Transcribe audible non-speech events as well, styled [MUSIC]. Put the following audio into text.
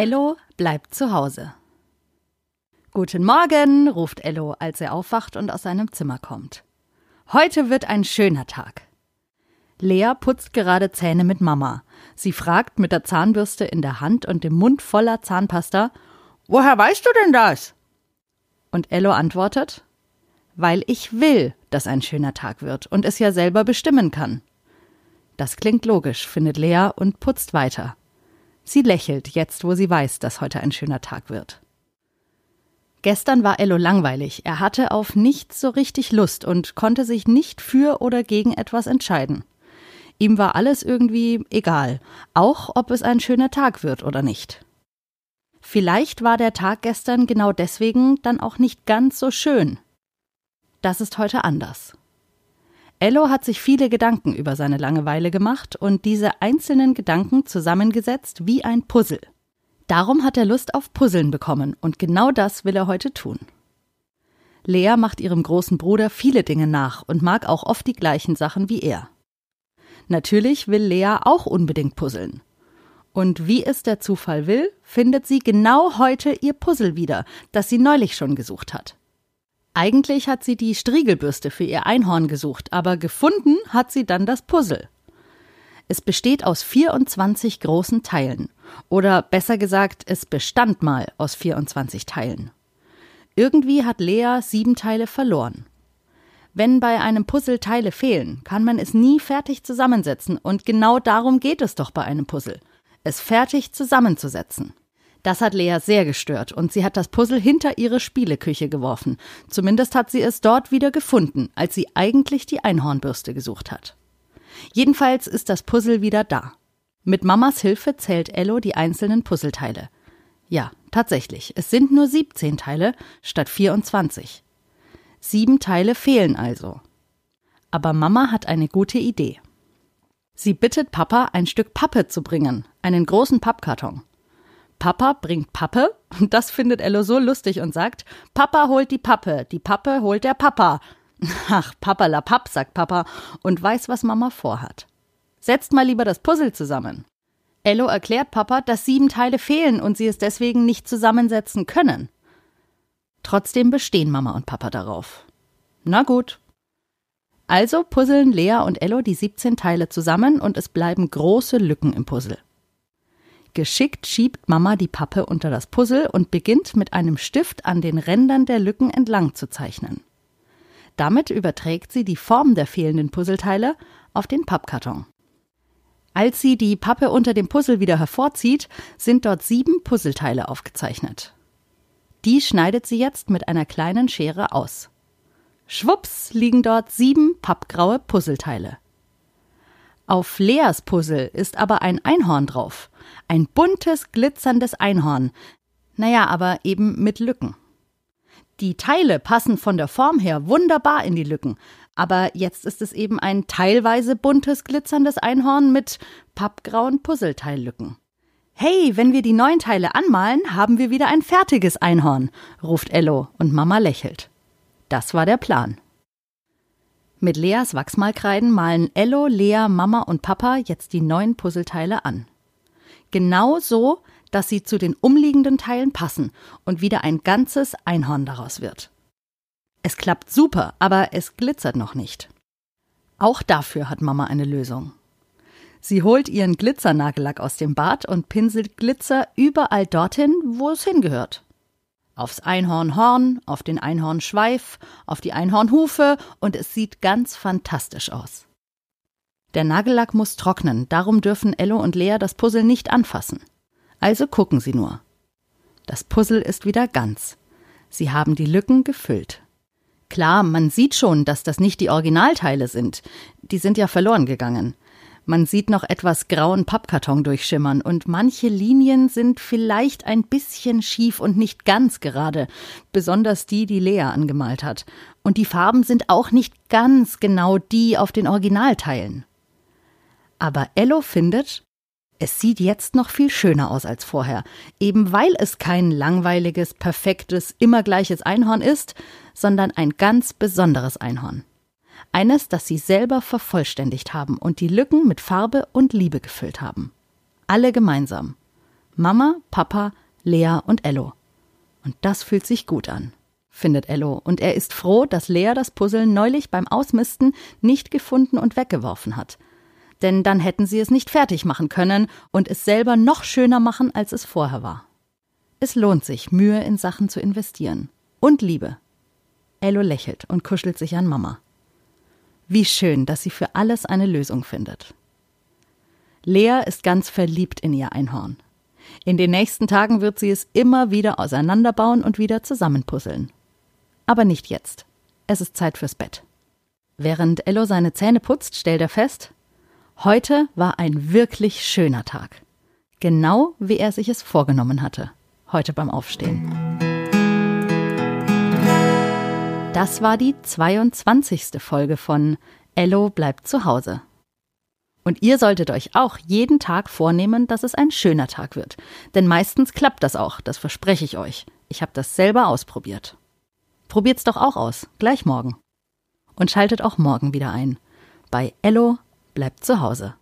Ello bleibt zu Hause. Guten Morgen, ruft Ello, als er aufwacht und aus seinem Zimmer kommt. Heute wird ein schöner Tag. Lea putzt gerade Zähne mit Mama. Sie fragt mit der Zahnbürste in der Hand und dem Mund voller Zahnpasta: Woher weißt du denn das? Und Ello antwortet: Weil ich will, dass ein schöner Tag wird und es ja selber bestimmen kann. Das klingt logisch, findet Lea und putzt weiter. Sie lächelt jetzt, wo sie weiß, dass heute ein schöner Tag wird. Gestern war Ello langweilig. Er hatte auf nichts so richtig Lust und konnte sich nicht für oder gegen etwas entscheiden. Ihm war alles irgendwie egal, auch ob es ein schöner Tag wird oder nicht. Vielleicht war der Tag gestern genau deswegen dann auch nicht ganz so schön. Das ist heute anders. Ello hat sich viele Gedanken über seine Langeweile gemacht und diese einzelnen Gedanken zusammengesetzt wie ein Puzzle. Darum hat er Lust auf Puzzeln bekommen und genau das will er heute tun. Lea macht ihrem großen Bruder viele Dinge nach und mag auch oft die gleichen Sachen wie er. Natürlich will Lea auch unbedingt puzzeln. Und wie es der Zufall will, findet sie genau heute ihr Puzzle wieder, das sie neulich schon gesucht hat. Eigentlich hat sie die Striegelbürste für ihr Einhorn gesucht, aber gefunden hat sie dann das Puzzle. Es besteht aus 24 großen Teilen. Oder besser gesagt, es bestand mal aus 24 Teilen. Irgendwie hat Lea sieben Teile verloren. Wenn bei einem Puzzle Teile fehlen, kann man es nie fertig zusammensetzen, und genau darum geht es doch bei einem Puzzle, es fertig zusammenzusetzen. Das hat Lea sehr gestört und sie hat das Puzzle hinter ihre Spieleküche geworfen. Zumindest hat sie es dort wieder gefunden, als sie eigentlich die Einhornbürste gesucht hat. Jedenfalls ist das Puzzle wieder da. Mit Mamas Hilfe zählt Ello die einzelnen Puzzleteile. Ja, tatsächlich, es sind nur 17 Teile statt 24. Sieben Teile fehlen also. Aber Mama hat eine gute Idee. Sie bittet Papa, ein Stück Pappe zu bringen, einen großen Pappkarton. Papa bringt Pappe, und [LAUGHS] das findet Ello so lustig und sagt, Papa holt die Pappe, die Pappe holt der Papa. [LAUGHS] Ach, Papa la Papp, sagt Papa und weiß, was Mama vorhat. Setzt mal lieber das Puzzle zusammen. Ello erklärt Papa, dass sieben Teile fehlen und sie es deswegen nicht zusammensetzen können. Trotzdem bestehen Mama und Papa darauf. Na gut. Also puzzeln Lea und Ello die 17 Teile zusammen und es bleiben große Lücken im Puzzle. Geschickt schiebt Mama die Pappe unter das Puzzle und beginnt mit einem Stift an den Rändern der Lücken entlang zu zeichnen. Damit überträgt sie die Form der fehlenden Puzzleteile auf den Pappkarton. Als sie die Pappe unter dem Puzzle wieder hervorzieht, sind dort sieben Puzzleteile aufgezeichnet. Die schneidet sie jetzt mit einer kleinen Schere aus. Schwupps liegen dort sieben pappgraue Puzzleteile. Auf Leas Puzzle ist aber ein Einhorn drauf. Ein buntes, glitzerndes Einhorn. Naja, aber eben mit Lücken. Die Teile passen von der Form her wunderbar in die Lücken, aber jetzt ist es eben ein teilweise buntes, glitzerndes Einhorn mit pappgrauen Puzzleteillücken. Hey, wenn wir die neuen Teile anmalen, haben wir wieder ein fertiges Einhorn, ruft Ello und Mama lächelt. Das war der Plan. Mit Leas Wachsmalkreiden malen Ello, Lea, Mama und Papa jetzt die neuen Puzzleteile an. Genau so, dass sie zu den umliegenden Teilen passen und wieder ein ganzes Einhorn daraus wird. Es klappt super, aber es glitzert noch nicht. Auch dafür hat Mama eine Lösung. Sie holt ihren Glitzernagellack aus dem Bad und pinselt Glitzer überall dorthin, wo es hingehört. Aufs Einhornhorn, auf den Einhornschweif, auf die Einhornhufe und es sieht ganz fantastisch aus. Der Nagellack muss trocknen, darum dürfen Ello und Lea das Puzzle nicht anfassen. Also gucken sie nur. Das Puzzle ist wieder ganz. Sie haben die Lücken gefüllt. Klar, man sieht schon, dass das nicht die Originalteile sind. Die sind ja verloren gegangen. Man sieht noch etwas grauen Pappkarton durchschimmern und manche Linien sind vielleicht ein bisschen schief und nicht ganz gerade, besonders die, die Lea angemalt hat. Und die Farben sind auch nicht ganz genau die auf den Originalteilen. Aber Ello findet, es sieht jetzt noch viel schöner aus als vorher, eben weil es kein langweiliges, perfektes, immer gleiches Einhorn ist, sondern ein ganz besonderes Einhorn. Eines, das sie selber vervollständigt haben und die Lücken mit Farbe und Liebe gefüllt haben. Alle gemeinsam. Mama, Papa, Lea und Ello. Und das fühlt sich gut an, findet Ello, und er ist froh, dass Lea das Puzzle neulich beim Ausmisten nicht gefunden und weggeworfen hat. Denn dann hätten sie es nicht fertig machen können und es selber noch schöner machen, als es vorher war. Es lohnt sich, Mühe in Sachen zu investieren. Und Liebe. Ello lächelt und kuschelt sich an Mama. Wie schön, dass sie für alles eine Lösung findet. Lea ist ganz verliebt in ihr Einhorn. In den nächsten Tagen wird sie es immer wieder auseinanderbauen und wieder zusammenpuzzeln. Aber nicht jetzt. Es ist Zeit fürs Bett. Während Ello seine Zähne putzt, stellt er fest, heute war ein wirklich schöner Tag. Genau wie er sich es vorgenommen hatte, heute beim Aufstehen. Das war die 22. Folge von Ello bleibt zu Hause. Und ihr solltet euch auch jeden Tag vornehmen, dass es ein schöner Tag wird. Denn meistens klappt das auch, das verspreche ich euch. Ich habe das selber ausprobiert. Probiert's doch auch aus, gleich morgen. Und schaltet auch morgen wieder ein. Bei Ello bleibt zu Hause.